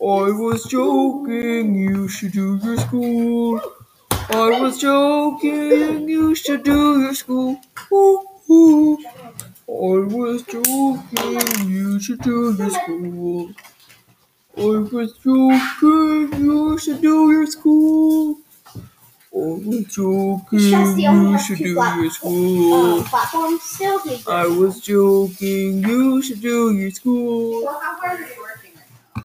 I was joking, you should do your school. I was joking, you should do your school. Ooh, ooh. I was joking, you should do your school. I was joking, you should do your school. I was joking, you should do your school. I was joking, you should do your school. Well, how hard are you